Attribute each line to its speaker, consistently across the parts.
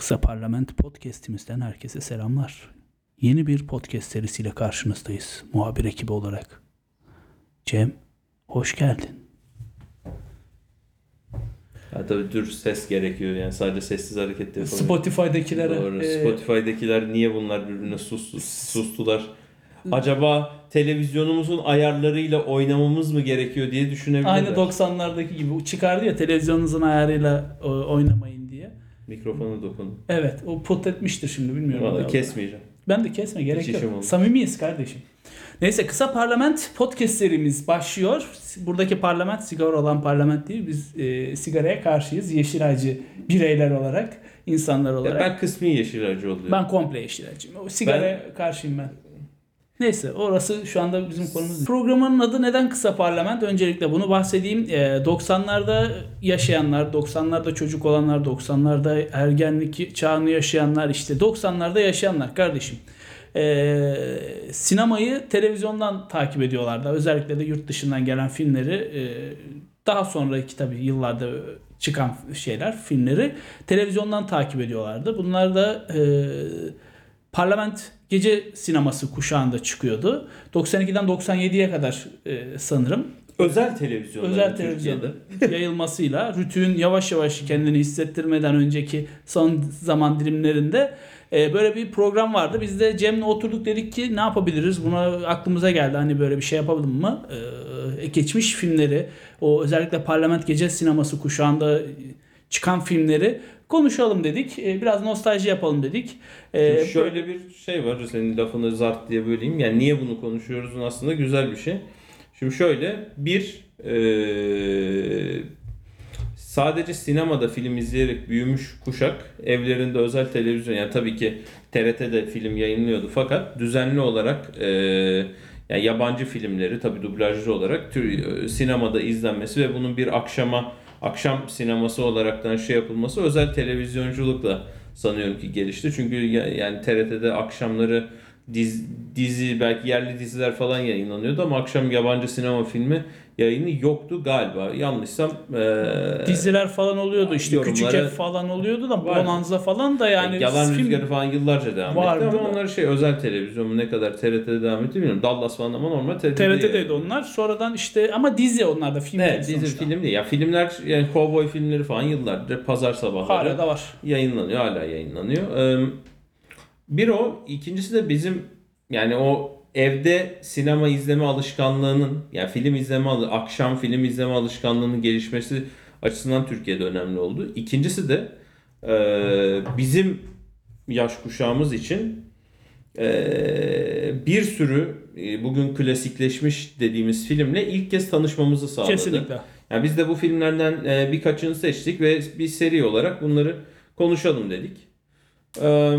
Speaker 1: Kısa Parlament podcast'imizden herkese selamlar. Yeni bir podcast serisiyle karşınızdayız muhabir ekibi olarak. Cem, hoş geldin.
Speaker 2: Ha, tabii dur ses gerekiyor yani sadece sessiz hareket yapamıyoruz.
Speaker 1: Spotify'dakilere
Speaker 2: Doğru.
Speaker 1: e,
Speaker 2: Spotify'dakiler niye bunlar birbirine sus, sustular? Acaba televizyonumuzun ayarlarıyla oynamamız mı gerekiyor diye düşünebilirler.
Speaker 1: aynı 90'lardaki gibi çıkardı ya televizyonunuzun ayarıyla e, oynamayın.
Speaker 2: Mikrofona dokun.
Speaker 1: Evet o put etmiştir şimdi bilmiyorum.
Speaker 2: Vallahi
Speaker 1: Ya.
Speaker 2: kesmeyeceğim.
Speaker 1: Ben de kesme gerek
Speaker 2: Hiç
Speaker 1: yok. Samimiyiz kardeşim. Neyse kısa parlament podcast serimiz başlıyor. Buradaki parlament sigara olan parlament değil. Biz e, sigaraya karşıyız. Yeşilacı bireyler olarak, insanlar
Speaker 2: Ya
Speaker 1: olarak.
Speaker 2: ben kısmi yeşil acı oluyor.
Speaker 1: Ben komple yeşilacıyım. O sigaraya karşıyım ben. Neyse orası şu anda bizim konumuz değil. Programın adı neden kısa parlament? Öncelikle bunu bahsedeyim. Ee, 90'larda yaşayanlar, 90'larda çocuk olanlar, 90'larda ergenlik çağını yaşayanlar, işte 90'larda yaşayanlar kardeşim. Ee, sinemayı televizyondan takip ediyorlardı. Özellikle de yurt dışından gelen filmleri e, daha sonraki tabii yıllarda çıkan şeyler, filmleri televizyondan takip ediyorlardı. Bunlar da e, Parlament gece sineması kuşağında çıkıyordu. 92'den 97'ye kadar e, sanırım
Speaker 2: Özel televizyon.
Speaker 1: özel televizyonda yayılmasıyla Rütü'nün yavaş yavaş kendini hissettirmeden önceki son zaman dilimlerinde e, böyle bir program vardı. Biz de Cem'le oturduk dedik ki ne yapabiliriz? Buna aklımıza geldi hani böyle bir şey yapalım mı? E, geçmiş filmleri o özellikle parlament gece sineması kuşağında çıkan filmleri konuşalım dedik. E, biraz nostalji yapalım dedik. E,
Speaker 2: Şimdi şöyle bir şey var senin lafını zart diye böleyim. Yani niye bunu konuşuyoruzun aslında güzel bir şey. Şimdi şöyle bir eee, sadece sinemada film izleyerek büyümüş kuşak evlerinde özel televizyon yani tabii ki TRT'de film yayınlıyordu fakat düzenli olarak eee, yani yabancı filmleri tabii dublajlı olarak tür, sinemada izlenmesi ve bunun bir akşama akşam sineması olaraktan şey yapılması özel televizyonculukla sanıyorum ki gelişti. Çünkü ya- yani TRT'de akşamları diz, dizi belki yerli diziler falan yayınlanıyordu ama akşam yabancı sinema filmi yayını yoktu galiba. Yanlışsam eee,
Speaker 1: diziler falan oluyordu işte küçük ev falan oluyordu da
Speaker 2: Var.
Speaker 1: Bonanza falan da yani
Speaker 2: Yalan
Speaker 1: film-
Speaker 2: Rüzgarı falan yıllarca devam
Speaker 1: Vardı
Speaker 2: etti ama
Speaker 1: da.
Speaker 2: onlar şey özel televizyon mu ne kadar TRT'de devam etti bilmiyorum. Dallas falan ama normal TRT'de.
Speaker 1: TRT'deydi onlar. Sonradan işte ama dizi onlar da film
Speaker 2: Evet
Speaker 1: değil
Speaker 2: dizi
Speaker 1: sonuçta.
Speaker 2: film değil. Ya filmler yani kovboy filmleri falan yıllardır pazar sabahları
Speaker 1: Hala da var.
Speaker 2: yayınlanıyor. Hala yayınlanıyor. Ee, Bir o. ikincisi de bizim yani o evde sinema izleme alışkanlığının yani film izleme akşam film izleme alışkanlığının gelişmesi açısından Türkiye'de önemli oldu. İkincisi de e, bizim yaş kuşağımız için e, bir sürü e, bugün klasikleşmiş dediğimiz filmle ilk kez tanışmamızı sağladı.
Speaker 1: Kesinlikle.
Speaker 2: Yani biz de bu filmlerden e, birkaçını seçtik ve bir seri olarak bunları konuşalım dedik. Eee,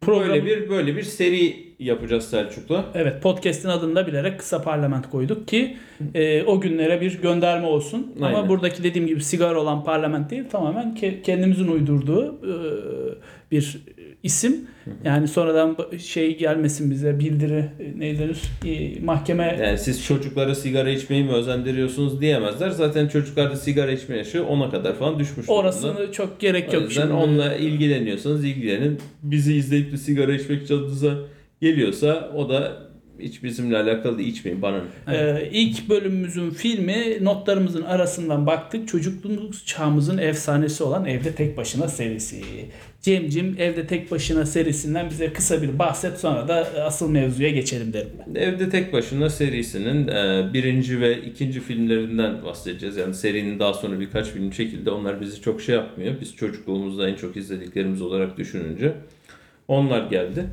Speaker 1: Program-
Speaker 2: Böyle bir böyle bir seri yapacağız Selçuk'la.
Speaker 1: Evet podcast'in adını da bilerek kısa parlament koyduk ki e, o günlere bir gönderme olsun. Ama
Speaker 2: Aynen.
Speaker 1: buradaki dediğim gibi sigara olan parlament değil tamamen ke- kendimizin uydurduğu e, bir isim. Yani sonradan şey gelmesin bize bildiri e, ne denir E, mahkeme
Speaker 2: Yani siz çocuklara sigara içmeyi mi özendiriyorsunuz diyemezler. Zaten çocuklarda sigara içme yaşı 10'a kadar falan düşmüş durumda.
Speaker 1: orasını çok gerek
Speaker 2: O
Speaker 1: yok.
Speaker 2: yüzden
Speaker 1: şimdi.
Speaker 2: onunla ilgileniyorsanız ilgilenin. Bizi izleyip de sigara içmek canınıza geliyorsa o da hiç bizimle alakalı değil. içmeyin bana.
Speaker 1: Ee, ilk bölümümüzün filmi notlarımızın arasından baktık. Çocukluğumuz çağımızın efsanesi olan Evde Tek Başına serisi. Cemcim Evde Tek Başına serisinden bize kısa bir bahset sonra da asıl mevzuya geçelim derim ben.
Speaker 2: Evde Tek Başına serisinin e, birinci ve ikinci filmlerinden bahsedeceğiz. Yani serinin daha sonra birkaç film çekildi. Onlar bizi çok şey yapmıyor. Biz çocukluğumuzda en çok izlediklerimiz olarak düşününce. Onlar geldi.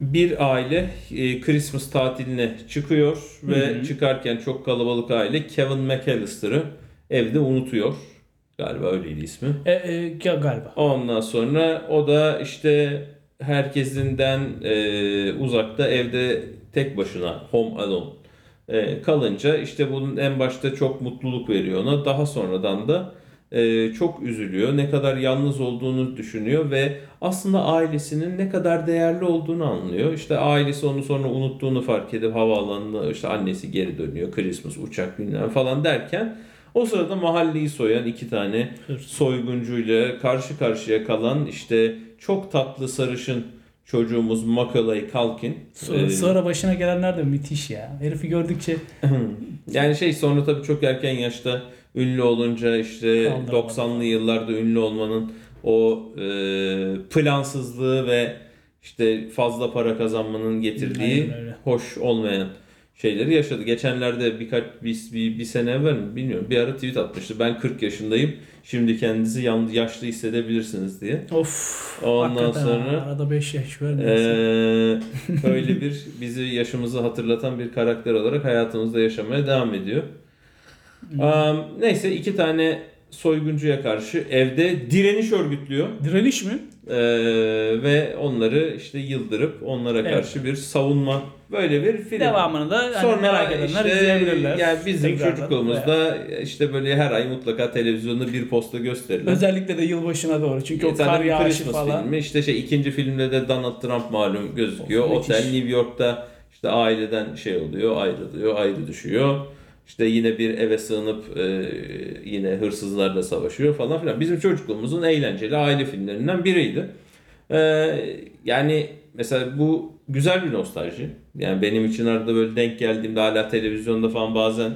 Speaker 2: Bir aile e, Christmas tatiline çıkıyor ve
Speaker 1: Hı hı.
Speaker 2: çıkarken çok kalabalık aile Kevin McAllister'ı evde unutuyor. Galiba öyleydi ismi.
Speaker 1: E, e, ga- galiba.
Speaker 2: Ondan sonra o da işte herkesinden e, uzakta evde tek başına home alone e, kalınca işte bunun en başta çok mutluluk veriyor ona. Daha sonradan da e, çok üzülüyor. Ne kadar yalnız olduğunu düşünüyor ve aslında ailesinin ne kadar değerli olduğunu anlıyor. İşte ailesi onu sonra unuttuğunu fark edip havaalanına işte annesi geri dönüyor. Christmas uçak bilmem falan derken O sırada mahalleyi soyan iki tane soyguncuyla karşı karşıya kalan işte çok tatlı sarışın çocuğumuz Macaulay Culkin.
Speaker 1: Sonra,
Speaker 2: Ee,
Speaker 1: sonra başına gelenler de müthiş ya. Herifi gördükçe
Speaker 2: yani şey sonra tabii çok erken yaşta ünlü olunca işte
Speaker 1: Kaldıramadı.
Speaker 2: 90'lı yıllarda ünlü olmanın o e, plansızlığı ve işte fazla para kazanmanın getirdiği hoş olmayan şeyleri yaşadı. Geçenlerde birkaç bir, bir, bir sene evvel mi bilmiyorum bir ara tweet atmıştı. Ben 40 yaşındayım. Şimdi kendinizi yaşlı hissedebilirsiniz diye.
Speaker 1: of.
Speaker 2: Ondan sonra-
Speaker 1: arada 5 yaş var.
Speaker 2: Ee, öyle bir bizi yaşımızı hatırlatan bir karakter olarak hayatımızda yaşamaya devam ediyor. Am, neyse iki tane soyguncuya karşı evde direniş örgütlüyor
Speaker 1: Direniş mi?
Speaker 2: Ee, ve onları işte yıldırıp onlara
Speaker 1: Evet.
Speaker 2: karşı bir savunma böyle bir film.
Speaker 1: Devamını da hani
Speaker 2: Sonra
Speaker 1: merak edenler
Speaker 2: işte
Speaker 1: izleyebilirler.
Speaker 2: yani bizim
Speaker 1: Tekrardan.
Speaker 2: çocukluğumuzda işte böyle her ay mutlaka televizyonda bir posta gösterilen.
Speaker 1: Özellikle de yılbaşına doğru. Çünkü o
Speaker 2: Zaten
Speaker 1: kar yağışı falan.
Speaker 2: filmi. İşte şey ikinci filmde de Donald Trump malum gözüküyor.
Speaker 1: Müthiş.
Speaker 2: Otel New York'ta işte aileden şey oluyor, ayrılıyor, ayrı düşüyor. İşte yine bir eve sığınıp e, yine hırsızlarla savaşıyor falan filan. Bizim çocukluğumuzun eğlenceli aile filmlerinden biriydi. E, yani mesela bu güzel bir nostalji. Yani benim için arada böyle denk geldiğimde hala televizyonda falan bazen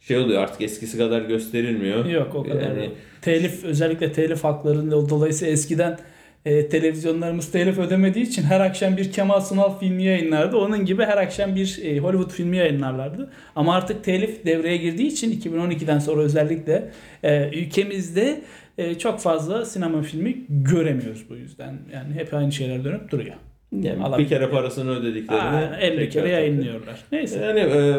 Speaker 2: şey oluyor artık eskisi kadar gösterilmiyor.
Speaker 1: Yok o kadar.
Speaker 2: Yani
Speaker 1: Telif özellikle telif haklarında dolayısıyla eskiden e, televizyonlarımız telif ödemediği için her akşam bir Kemal Sunal filmi yayınlardı. Onun gibi her akşam bir e, Hollywood filmi yayınlarlardı. Ama artık telif devreye girdiği için 2012'den sonra özellikle e, ülkemizde e, çok fazla sinema filmi göremiyoruz bu yüzden. Yani hep aynı şeyler dönüp duruyor.
Speaker 2: Yani bir kere parasını ödediklerini
Speaker 1: Aa, 50 kere yayınlıyorlar. Neyse.
Speaker 2: Yani e,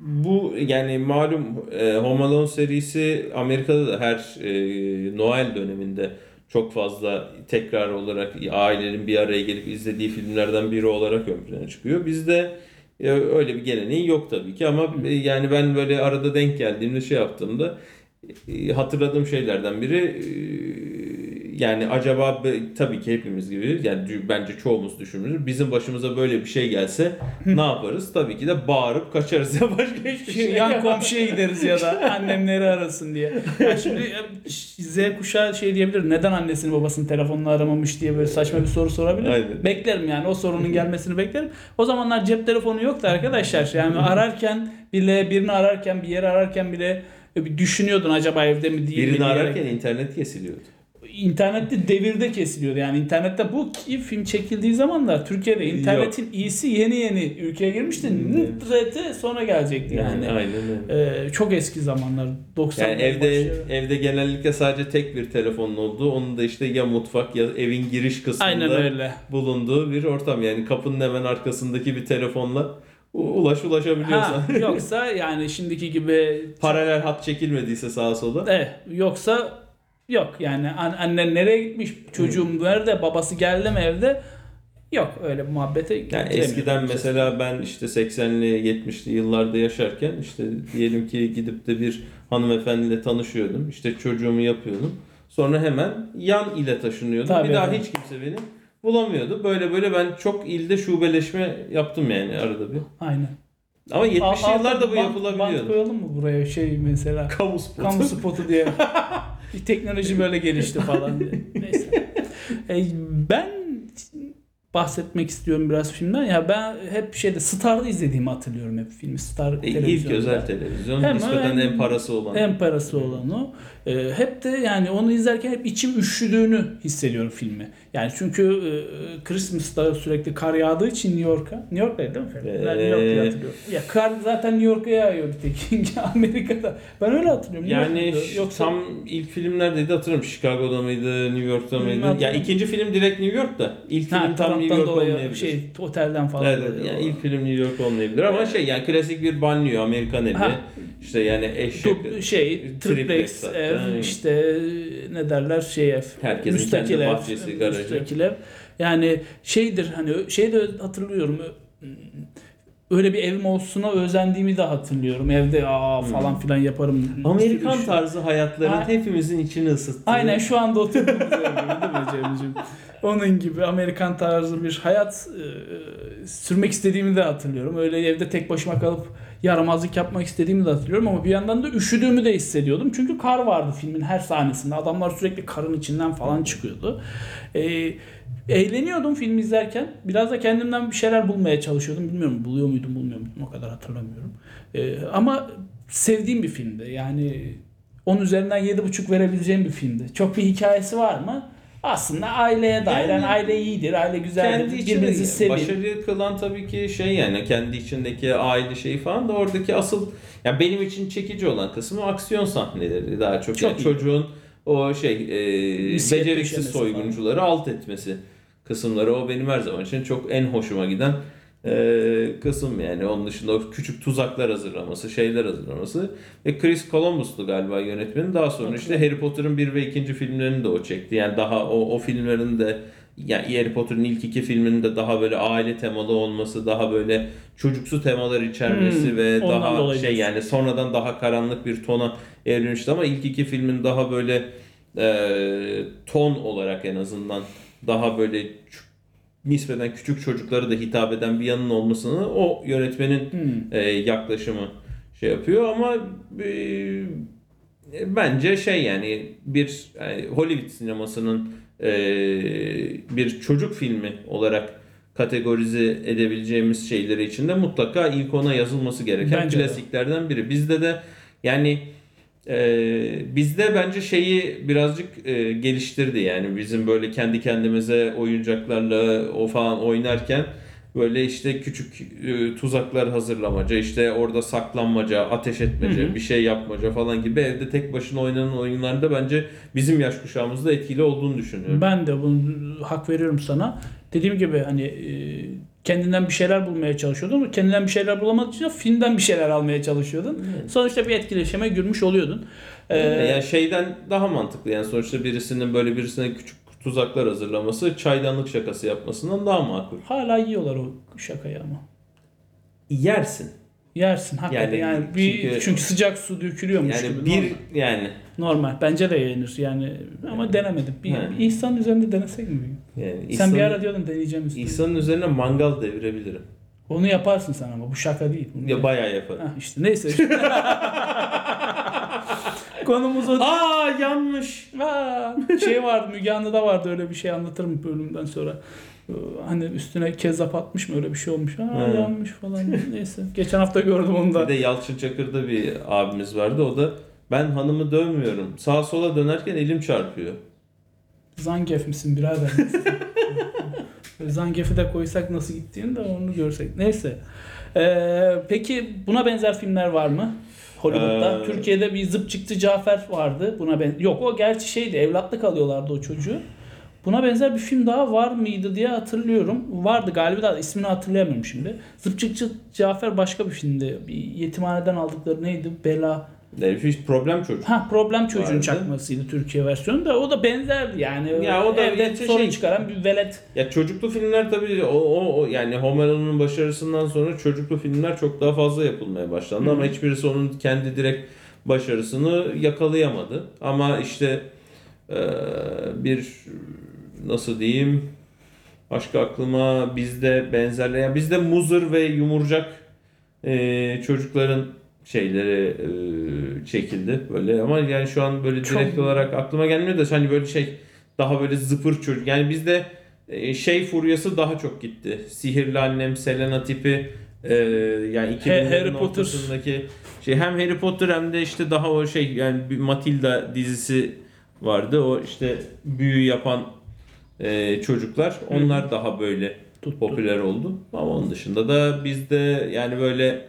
Speaker 2: bu yani malum e, Home Alone serisi Amerika'da da her e, Noel döneminde çok fazla tekrar olarak ailelerin bir araya gelip izlediği filmlerden biri olarak ön plana çıkıyor. Bizde e, öyle bir geleneği yok tabii ki ama e, yani ben böyle arada denk geldiğimde şey yaptığımda e, hatırladığım şeylerden biri yani acaba tabii ki hepimiz gibi yani bence çoğumuz düşünür. Bizim başımıza böyle bir şey gelse ne yaparız? Tabii ki de bağırıp kaçarız ya başka hiçbir şey.
Speaker 1: Yan
Speaker 2: yapamaz.
Speaker 1: komşuya gideriz ya da annemleri arasın diye. Ya şimdi e, Z kuşağı şey diyebilir. Neden annesini babasını telefonla aramamış diye böyle saçma bir soru sorabilir.
Speaker 2: Aynen.
Speaker 1: Beklerim yani o sorunun gelmesini beklerim. O zamanlar cep telefonu yoktu arkadaşlar. Yani ararken bile birini ararken bir yere ararken bile bir düşünüyordun acaba evde mi değil mi
Speaker 2: Birini ararken internet kesiliyordu.
Speaker 1: İnternette devirde kesiliyordu. Yani internette bu ki film çekildiği zamanlar Türkiye'de internetin iyisi yeni yeni ülkeye girmişti.
Speaker 2: Hmm.
Speaker 1: Nıtrete sonra gelecekti yani.
Speaker 2: Yani aynen öyle.
Speaker 1: Ee, çok eski zamanlar. 90
Speaker 2: Yani evde evde genellikle sadece tek bir telefonun olduğu, onun da işte ya mutfak ya evin giriş kısmında
Speaker 1: Aynen öyle.
Speaker 2: bulunduğu bir ortam. Yani kapının hemen arkasındaki bir telefonla ulaş ulaşabiliyorsan.
Speaker 1: Ha, yoksa yani şimdiki gibi
Speaker 2: Paralel hat çekilmediyse sağa sola.
Speaker 1: eh, yoksa yok yani an- annen nereye gitmiş çocuğum
Speaker 2: Hmm.
Speaker 1: nerede babası geldi mi evde yok öyle bir muhabbete
Speaker 2: Yani eskiden mesela ben işte 80'li 70'li yıllarda yaşarken işte diyelim ki gidip de bir hanımefendiyle tanışıyordum. İşte çocuğumu yapıyordum. Sonra hemen yan ile taşınıyordum.
Speaker 1: Tabii,
Speaker 2: bir daha
Speaker 1: tabii.
Speaker 2: hiç kimse beni bulamıyordu. Böyle böyle ben çok ilde şubeleşme yaptım yani arada bir.
Speaker 1: Aynen.
Speaker 2: Ama 70'li
Speaker 1: Al-
Speaker 2: yıllarda bu
Speaker 1: bant- Bant
Speaker 2: yapılabiliyordu.
Speaker 1: koyalım mı buraya şey mesela
Speaker 2: Kamu spotu.
Speaker 1: kamu spotu diye. teknoloji böyle gelişti falan diye. Neyse. E, ben bahsetmek istiyorum biraz filmden. Ya ben hep şeyde Star'da izlediğimi hatırlıyorum hep filmi. Star
Speaker 2: E, İlk
Speaker 1: televizyonda.
Speaker 2: özel televizyon.
Speaker 1: Hemen-
Speaker 2: nispeten en parası olan.
Speaker 1: En parası olan o. Ee, hep de yani onu izlerken hep içim üşüdüğünü hissediyorum filmi. Yani çünkü e, Christmas'ta sürekli kar yağdığı için New York'a. New York'taydı değil mi? film? Ben New York diye
Speaker 2: Ee,
Speaker 1: hatırlıyorum. Ya kar zaten New York'a yağıyor bir tek. Amerika'da. Ben öyle hatırlıyorum. New
Speaker 2: Yani
Speaker 1: York'ta. Yoksa
Speaker 2: tam ilk filmlerdeydi hatırlıyorum. Chicago'da mıydı, New York'ta
Speaker 1: Hmm,
Speaker 2: mıydı? Ya ikinci film direkt New York'ta. İlk
Speaker 1: ha,
Speaker 2: film tam New York olmayabilir.
Speaker 1: şey otelden falan.
Speaker 2: Evet, yani ilk film New York olmayabilir ama şey yani klasik bir banliyö, Amerikan evi.
Speaker 1: Ha.
Speaker 2: İşte yani eşek.
Speaker 1: Du- şey,
Speaker 2: Triplex
Speaker 1: ev,
Speaker 2: aynen.
Speaker 1: işte ne derler şey ev.
Speaker 2: Herkesin
Speaker 1: müstakil
Speaker 2: kendi
Speaker 1: ev,
Speaker 2: bahçesi, garajı.
Speaker 1: müstakil ev. Yani şeydir hani şey de hatırlıyorum. Öyle bir evim olsuna özendiğimi de hatırlıyorum. Evde aa falan filan yaparım.
Speaker 2: Hmm. Amerikan
Speaker 1: Şu-
Speaker 2: tarzı hayatların
Speaker 1: Ha.
Speaker 2: hepimizin içini ısıttı.
Speaker 1: Aynen şu anda oturduğumuz ev gibi değil mi Cem'ciğim? Onun gibi Amerikan tarzı bir hayat e, sürmek istediğimi de hatırlıyorum. Öyle evde tek başıma kalıp yaramazlık yapmak istediğimi de hatırlıyorum ama bir yandan da üşüdüğümü de hissediyordum. Çünkü kar vardı filmin her sahnesinde. Adamlar sürekli karın içinden falan çıkıyordu. Ee, eğleniyordum film izlerken. Biraz da kendimden bir şeyler bulmaya çalışıyordum. Bilmiyorum buluyor muydum bulmuyor muydum o kadar hatırlamıyorum. Ee, ama sevdiğim bir filmdi. Yani 10 üzerinden 7,5 verebileceğim bir filmdi. Çok bir hikayesi var mı? Aslında aileye dair. Yani,
Speaker 2: Yani
Speaker 1: aile iyidir, aile güzeldir.
Speaker 2: kendi
Speaker 1: Birbirinizi sevin.
Speaker 2: başarı kılan tabii ki şey yani kendi içindeki aile şeyi falan da oradaki asıl ya benim için çekici olan kısmı aksiyon sahneleri daha çok.
Speaker 1: Çok
Speaker 2: yani
Speaker 1: iyi.
Speaker 2: çocuğun o şey e, beceriksiz soyguncuları alt etmesi kısımları o benim her zaman için çok en hoşuma giden e, kısım yani onun dışında o küçük tuzaklar hazırlaması, şeyler hazırlaması ve Chris Columbus'tu galiba yönetmeni. Daha sonra işte Harry Potter'ın bir ve ikinci filmlerini de o çekti. Yani daha o, o filmlerin de yani Harry Potter'ın ilk iki filminin de daha böyle aile temalı olması, daha böyle çocuksu temalar içermesi
Speaker 1: Hmm,
Speaker 2: ve daha şey
Speaker 1: diyorsun.
Speaker 2: yani sonradan daha karanlık bir tona evrilmişti ama ilk iki filmin daha böyle e, ton olarak en azından daha böyle nispeten küçük çocuklara da hitap eden bir yanın olmasını o yönetmenin
Speaker 1: Hmm.
Speaker 2: e, yaklaşımı şey yapıyor ama e, bence şey yani bir yani Hollywood sinemasının e, bir çocuk filmi olarak kategorize edebileceğimiz şeyleri içinde mutlaka ilk ona yazılması gereken
Speaker 1: Bence de.
Speaker 2: klasiklerden biri. Bizde de yani e, bizde bence şeyi birazcık e, geliştirdi yani bizim böyle kendi kendimize oyuncaklarla o falan oynarken böyle işte küçük e, tuzaklar hazırlamaca, işte orada saklanmaca, ateş etmece,
Speaker 1: Hı hı.
Speaker 2: bir şey yapmaca falan gibi evde tek başına oynanan oyunlarda bence bizim yaş kuşağımızda etkili olduğunu düşünüyorum.
Speaker 1: Ben de bunu hak veriyorum sana. Dediğim gibi hani e, kendinden bir şeyler bulmaya çalışıyordun kendinden bir şeyler bulamadığın filmden bir şeyler almaya çalışıyordun. Sonuçta bir etkileşime girmiş oluyordun. Ee,
Speaker 2: yani şeyden daha mantıklı yani sonuçta birisinin böyle birisine küçük tuzaklar hazırlaması çaydanlık şakası yapmasından daha makul.
Speaker 1: hala yiyorlar o şakayı ama.
Speaker 2: Yersin.
Speaker 1: Yersin hakikaten yani,
Speaker 2: Yani
Speaker 1: bir çünkü,
Speaker 2: çünkü-
Speaker 1: sıcak su dökülüyormuş
Speaker 2: Yani
Speaker 1: gibi.
Speaker 2: bir
Speaker 1: normal.
Speaker 2: yani
Speaker 1: normal. Bence de yenir yani ama denemedim. Bir,
Speaker 2: He.
Speaker 1: bir üzerinde denesek mi?
Speaker 2: yani
Speaker 1: Sen
Speaker 2: İhsan'ın-
Speaker 1: bir ara diyordun deneyeceğim üstüne.
Speaker 2: İhsan'ın üzerine mangal devirebilirim.
Speaker 1: Onu yaparsın sen ama bu şaka değil. Bunu
Speaker 2: Ya bayağı yaparım.
Speaker 1: Heh, işte neyse. Konumuz o değil.
Speaker 2: Aa yanmış.
Speaker 1: Aa, şey vardı Müge Anlı'da vardı öyle bir şey anlatırım bölümden sonra. Ee, Hani üstüne kezzap atmış mı öyle bir şey olmuş. Aa
Speaker 2: He.
Speaker 1: yanmış falan. Neyse. Geçen hafta gördüm onu da.
Speaker 2: Bir de Yalçın Çakır'da bir abimiz vardı. O da ben hanımı dövmüyorum. Sağa sola dönerken elim çarpıyor.
Speaker 1: Zangef misin birader? Zangef'i de koysak nasıl gittiğini de onu görsek. Neyse. Ee, peki buna benzer filmler var mı? Hollywood'da.
Speaker 2: Ee,
Speaker 1: Türkiye'de bir zıp çıktı Cafer vardı. Buna ben Yok o gerçi şeydi evlatlık alıyorlardı o çocuğu. Buna benzer bir film daha var mıydı diye hatırlıyorum. Vardı galiba da ismini hatırlayamıyorum şimdi. Zıpçıkçı Cafer başka bir filmdi. Bir yetimhaneden aldıkları neydi? Bela.
Speaker 2: Hiç problem çocuk.
Speaker 1: Ha problem çocuğun
Speaker 2: Vardı.
Speaker 1: çakmasıydı Türkiye versiyonu da o da benzerdi yani.
Speaker 2: Ya o da
Speaker 1: evde sorun
Speaker 2: şey-
Speaker 1: çıkaran bir velet.
Speaker 2: Ya çocuklu filmler tabii o, o, o yani Home Alone'un başarısından sonra çocuklu filmler çok daha fazla yapılmaya başlandı
Speaker 1: Hı.
Speaker 2: ama hiçbirisi onun kendi direkt başarısını yakalayamadı. Ama işte eee, bir nasıl diyeyim başka aklıma bizde benzerler yani bizde muzır ve yumurcak eee, çocukların şeyleri eee, çekildi böyle ama yani şu an böyle
Speaker 1: Çok-
Speaker 2: direkt olarak aklıma gelmiyor da hani böyle şey daha böyle zıpır çocuk yani bizde e, şey furyası daha çok gitti. Sihirli Annem, Selena tipi e, yani 2000'lerin
Speaker 1: Harry Potter.
Speaker 2: ortasındaki şey hem Harry Potter hem de işte daha o şey yani bir Matilda dizisi vardı. O işte büyü yapan e, çocuklar. Onlar daha böyle
Speaker 1: Tuttu.
Speaker 2: popüler oldu. Ama onun dışında da bizde yani böyle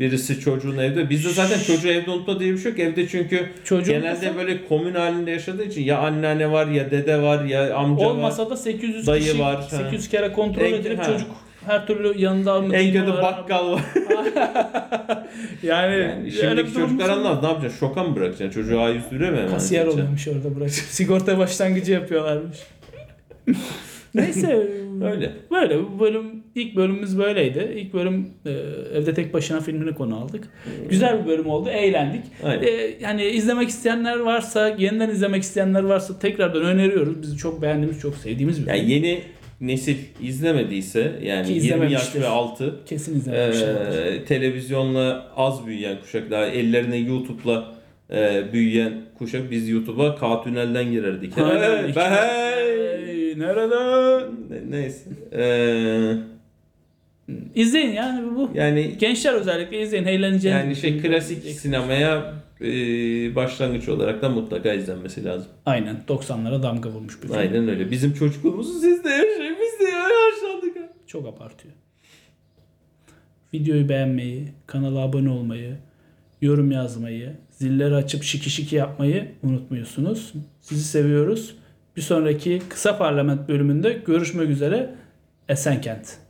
Speaker 2: birisi çocuğun evde. Bizde zaten çocuğu evde unutma diye bir şey yok. Evde çünkü
Speaker 1: Çocuğun
Speaker 2: genelde
Speaker 1: olmasa-
Speaker 2: böyle komün halinde yaşadığı için ya anneanne var ya dede var ya amca var.
Speaker 1: olmasa da 800
Speaker 2: Dayı
Speaker 1: kişi
Speaker 2: var, ha.
Speaker 1: 800 kere kontrol
Speaker 2: En-
Speaker 1: edilip
Speaker 2: ha.
Speaker 1: çocuk her türlü yanında mı
Speaker 2: En kötü bakkal var.
Speaker 1: Yani,
Speaker 2: Yani
Speaker 1: öyle bir
Speaker 2: şimdiki çocuklar
Speaker 1: var.
Speaker 2: anlamaz. Ne yapacaksın? Şoka mı bırakacaksın? Çocuğu A100 lira mı hemen?
Speaker 1: Kasiyer oluyormuş orada bırak. Sigorta başlangıcı yapıyorlarmış. Neyse.
Speaker 2: Öyle.
Speaker 1: Böyle bu bölüm ilk bölümümüz böyleydi. İlk bölüm e, evde tek başına filmini konu aldık. Güzel bir bölüm oldu. Eğlendik.
Speaker 2: Aynen.
Speaker 1: E, yani izlemek isteyenler varsa, yeniden izlemek isteyenler varsa tekrardan öneriyoruz. Bizi çok beğendiğimiz, çok sevdiğimiz bir film.
Speaker 2: Yani yeni nesil izlemediyse yani
Speaker 1: Ki
Speaker 2: 20 yaş
Speaker 1: izlememiştir.
Speaker 2: ve altı
Speaker 1: Kesin izlememişlerdir.
Speaker 2: ee, televizyonla az büyüyen kuşak daha ellerine YouTube'la e, büyüyen kuşak biz YouTube'a K tünelden girerdik.
Speaker 1: Aynen.
Speaker 2: Hey, be hey!
Speaker 1: Hey, nereden?
Speaker 2: Ne- Neyse. Ee,
Speaker 1: İzleyin yani bu.
Speaker 2: yani
Speaker 1: Gençler özellikle izleyin eğleneceğiniz.
Speaker 2: yani
Speaker 1: bir
Speaker 2: şey klasik sinemaya e, başlangıç olarak da mutlaka izlenmesi lazım.
Speaker 1: Aynen 90'lara damga vurmuş bir film.
Speaker 2: Aynen öyle. Bizim çocukluğumuzu siz de yaşayın. Biz de yaşlandık. ha.
Speaker 1: Çok abartıyor. Videoyu beğenmeyi, kanala abone olmayı, yorum yazmayı, zilleri açıp şiki şiki yapmayı unutmuyorsunuz. Sizi seviyoruz. Bir sonraki kısa parlament bölümünde görüşmek üzere. Esenkent.